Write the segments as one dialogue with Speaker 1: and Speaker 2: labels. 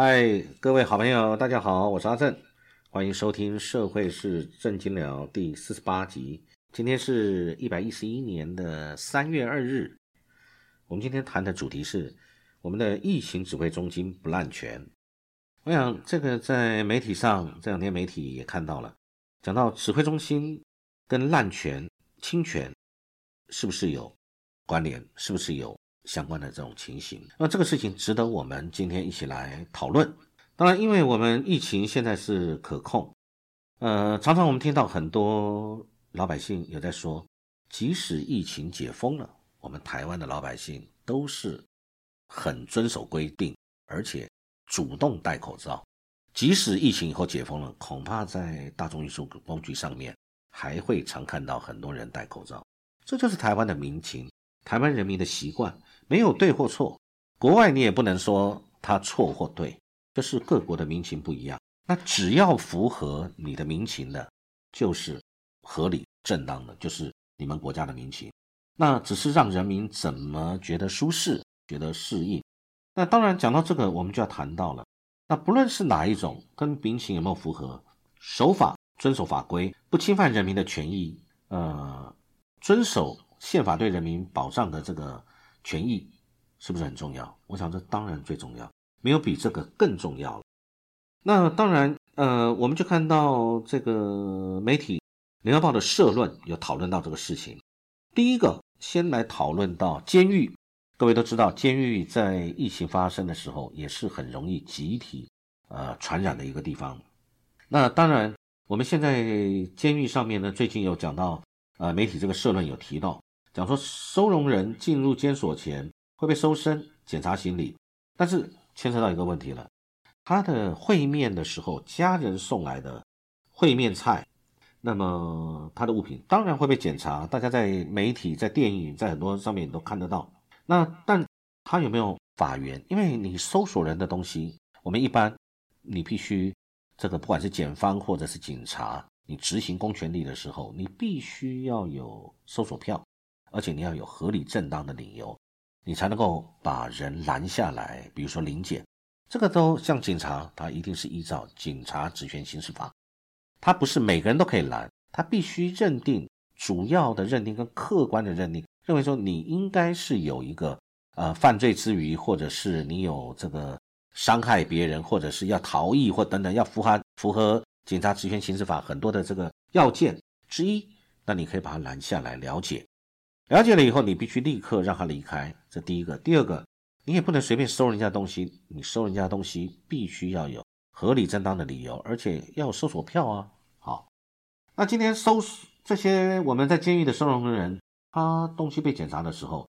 Speaker 1: 嗨，各位好朋友，大家好，我是阿正，欢迎收听《社会是正经聊》第四十八集。今天是一百一十一年的三月二日，我们今天谈的主题是我们的疫情指挥中心不滥权。我想这个在媒体上这两天媒体也看到了，讲到指挥中心跟滥权、侵权是不是有关联，是不是有？相关的这种情形，那这个事情值得我们今天一起来讨论。当然，因为我们疫情现在是可控，呃，常常我们听到很多老百姓有在说，即使疫情解封了，我们台湾的老百姓都是很遵守规定，而且主动戴口罩。即使疫情以后解封了，恐怕在大众运输工具上面还会常看到很多人戴口罩。这就是台湾的民情，台湾人民的习惯。没有对或错，国外你也不能说他错或对，这是各国的民情不一样。那只要符合你的民情的，就是合理正当的，就是你们国家的民情。那只是让人民怎么觉得舒适，觉得适应。那当然讲到这个，我们就要谈到了。那不论是哪一种，跟民情有没有符合，守法、遵守法规，不侵犯人民的权益，呃，遵守宪法对人民保障的这个。权益是不是很重要？我想这当然最重要，没有比这个更重要了。那当然，呃，我们就看到这个媒体《联合报》的社论有讨论到这个事情。第一个，先来讨论到监狱。各位都知道，监狱在疫情发生的时候也是很容易集体呃传染的一个地方。那当然，我们现在监狱上面呢，最近有讲到，呃，媒体这个社论有提到。讲说收容人进入监所前会被搜身检查行李，但是牵扯到一个问题了，他的会面的时候，家人送来的会面菜，那么他的物品当然会被检查。大家在媒体、在电影、在很多上面都看得到。那但他有没有法源？因为你搜索人的东西，我们一般你必须这个不管是检方或者是警察，你执行公权力的时候，你必须要有搜索票。而且你要有合理正当的理由，你才能够把人拦下来。比如说临检，这个都像警察，他一定是依照《警察职权行使法》，他不是每个人都可以拦，他必须认定主要的认定跟客观的认定，认为说你应该是有一个呃犯罪之余，或者是你有这个伤害别人，或者是要逃逸或等等，要符合符合《警察职权行使法》很多的这个要件之一，那你可以把他拦下来了解。了解了以后，你必须立刻让他离开。这第一个，第二个，你也不能随便收人家东西。你收人家东西，必须要有合理正当的理由，而且要有搜索票啊。好，那今天搜这些我们在监狱的收容人，他东西被检查的时候，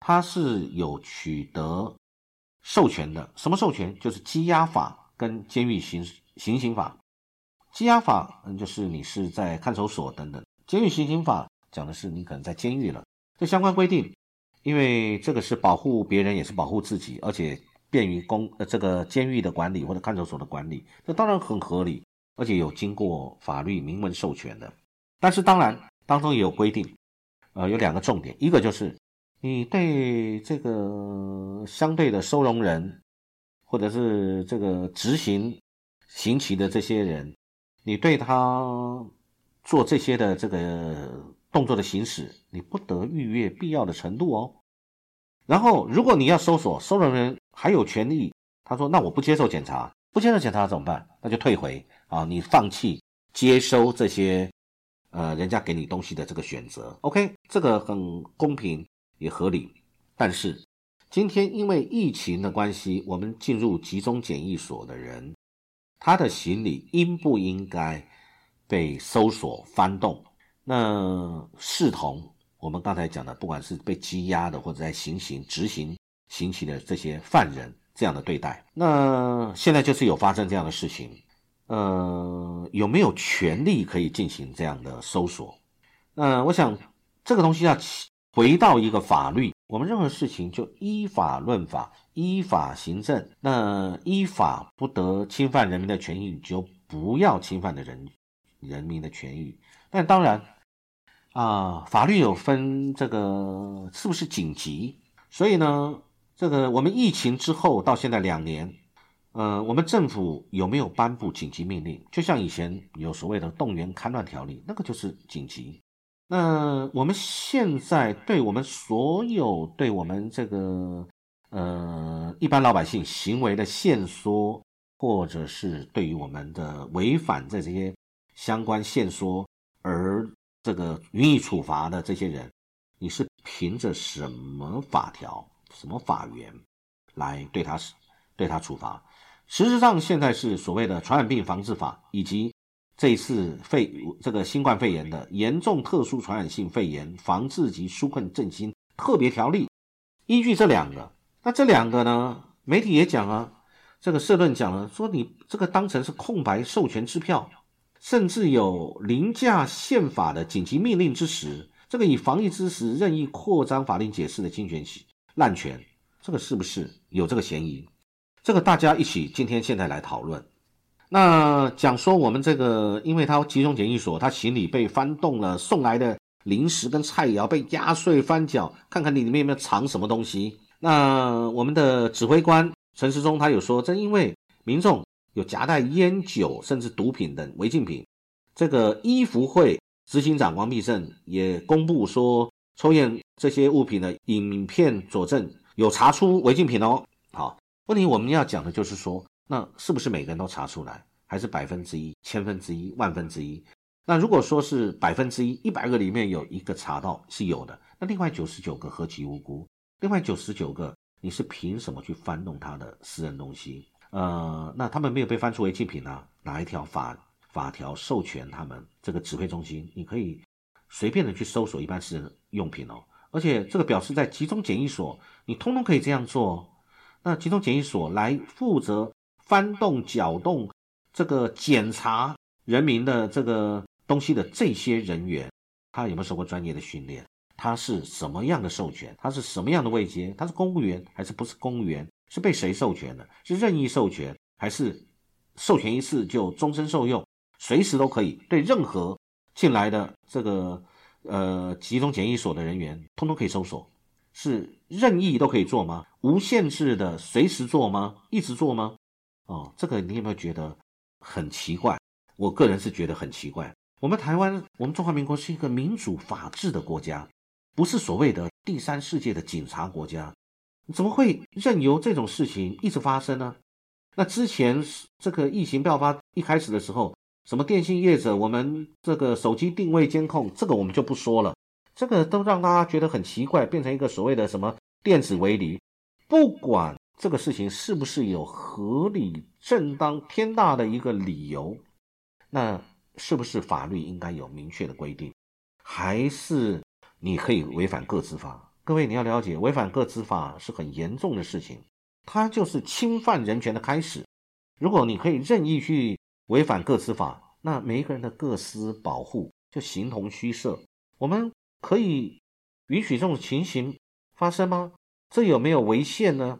Speaker 1: 他是有取得授权的。什么授权？就是羁押法跟监狱刑刑刑法。羁押法，嗯，就是你是在看守所等等。监狱刑刑法。讲的是你可能在监狱了，这相关规定，因为这个是保护别人，也是保护自己，而且便于公呃这个监狱的管理或者看守所的管理，这当然很合理，而且有经过法律明文授权的。但是当然当中也有规定，呃，有两个重点，一个就是你对这个相对的收容人，或者是这个执行刑期的这些人，你对他做这些的这个。动作的行使，你不得逾越必要的程度哦。然后，如果你要搜索，收容人还有权利，他说：“那我不接受检查，不接受检查怎么办？那就退回啊，你放弃接收这些呃人家给你东西的这个选择。”OK，这个很公平也合理。但是今天因为疫情的关系，我们进入集中检疫所的人，他的行李应不应该被搜索翻动？那视同我们刚才讲的，不管是被羁押的，或者在行刑执行刑期的这些犯人这样的对待。那现在就是有发生这样的事情，呃，有没有权利可以进行这样的搜索？那我想这个东西要回到一个法律，我们任何事情就依法论法，依法行政。那依法不得侵犯人民的权益，就不要侵犯的人人民的权益。但当然。啊，法律有分这个是不是紧急？所以呢，这个我们疫情之后到现在两年，呃，我们政府有没有颁布紧急命令？就像以前有所谓的动员戡乱条例，那个就是紧急。那我们现在对我们所有对我们这个呃一般老百姓行为的限缩，或者是对于我们的违反这些相关限缩而这个予以处罚的这些人，你是凭着什么法条、什么法源来对他对他处罚？实质上，现在是所谓的传染病防治法，以及这一次肺这个新冠肺炎的严重特殊传染性肺炎防治及纾困振兴特别条例。依据这两个，那这两个呢，媒体也讲啊，这个社论讲了，说你这个当成是空白授权支票，甚至有凌驾宪法的紧急命令之时，这个以防疫之时任意扩张法令解释的侵权滥权，这个是不是有这个嫌疑？这个大家一起今天现在来讨论。那讲说我们这个，因为他集中检疫所，他行李被翻动了，送来的零食跟菜肴被压碎翻搅，看看你里面有没有藏什么东西。那我们的指挥官陈时中他有说，正因为民众有夹带烟酒甚至毒品等违禁品。这个医福会执行长王必胜也公布说，抽验这些物品的影片佐证有查出违禁品哦。好。问题我们要讲的就是说，那是不是每个人都查出来，还是百分之一、千分之一、万分之一？那如果说是百分之一，一百个里面有一个查到是有的，那另外九十九个何其无辜？另外九十九个，你是凭什么去翻弄他的私人东西？呃，那他们没有被翻出违禁品啊？哪一条法法条授权他们这个指挥中心，你可以随便的去搜索一般私人用品哦？而且这个表示在集中检疫所，你通通可以这样做。那集中检疫所来负责翻动、搅动这个检查人民的这个东西的这些人员，他有没有受过专业的训练？他是什么样的授权？他是什么样的位阶？他是公务员还是不是公务员？是被谁授权的？是任意授权还是授权一次就终身受用？随时都可以对任何进来的这个呃集中检疫所的人员，通通可以搜索。是任意都可以做吗？无限制的随时做吗？一直做吗？哦，这个你有没有觉得很奇怪？我个人是觉得很奇怪。我们台湾，我们中华民国是一个民主法治的国家，不是所谓的第三世界的警察国家，怎么会任由这种事情一直发生呢？那之前这个疫情爆发一开始的时候，什么电信业者，我们这个手机定位监控，这个我们就不说了。这个都让大家觉得很奇怪，变成一个所谓的什么电子围篱。不管这个事情是不是有合理、正当、天大的一个理由，那是不是法律应该有明确的规定？还是你可以违反个资法？各位你要了解，违反个资法是很严重的事情，它就是侵犯人权的开始。如果你可以任意去违反个资法，那每一个人的个私保护就形同虚设。我们。可以允许这种情形发生吗？这有没有违宪呢？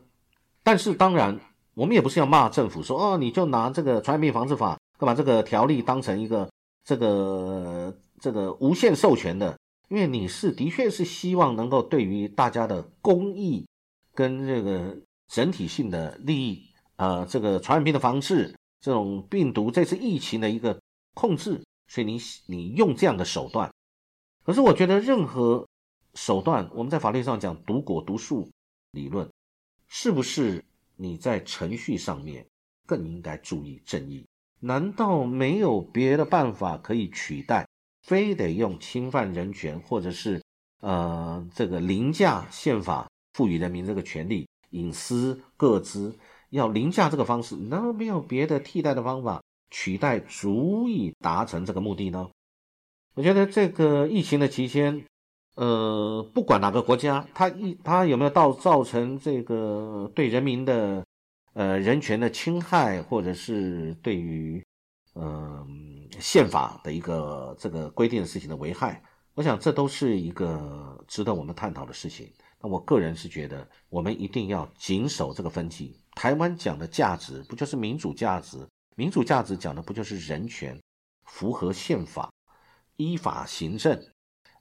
Speaker 1: 但是当然，我们也不是要骂政府说哦，你就拿这个传染病防治法干嘛这个条例当成一个这个这个无限授权的，因为你是的确是希望能够对于大家的公益跟这个整体性的利益，呃，这个传染病的防治，这种病毒这次疫情的一个控制，所以你你用这样的手段。可是我觉得，任何手段，我们在法律上讲“毒果毒树”理论，是不是你在程序上面更应该注意正义？难道没有别的办法可以取代？非得用侵犯人权，或者是呃这个凌驾宪法赋予人民这个权利、隐私、各资，要凌驾这个方式？难道没有别的替代的方法取代，足以达成这个目的呢？我觉得这个疫情的期间，呃，不管哪个国家，它一它有没有到造成这个对人民的呃人权的侵害，或者是对于嗯宪法的一个这个规定的事情的危害，我想这都是一个值得我们探讨的事情。那我个人是觉得，我们一定要谨守这个分歧。台湾讲的价值，不就是民主价值？民主价值讲的不就是人权，符合宪法？依法行政，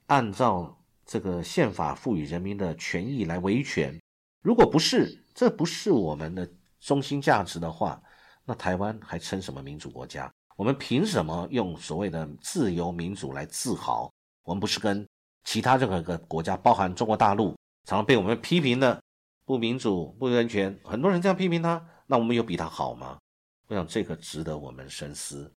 Speaker 1: 按照这个宪法赋予人民的权益来维权。如果不是，这不是我们的中心价值的话，那台湾还称什么民主国家？我们凭什么用所谓的自由民主来自豪？我们不是跟其他任何一个国家，包含中国大陆，常常被我们批评的不民主、不人权，很多人这样批评他，那我们有比他好吗？我想这个值得我们深思。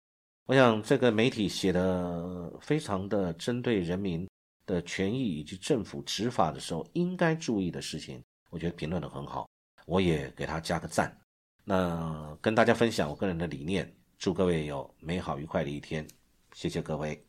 Speaker 1: 我想这个媒体写的非常的针对人民的权益以及政府执法的时候应该注意的事情，我觉得评论的很好，我也给他加个赞。那跟大家分享我个人的理念。祝各位有美好愉快的一天，谢谢各位。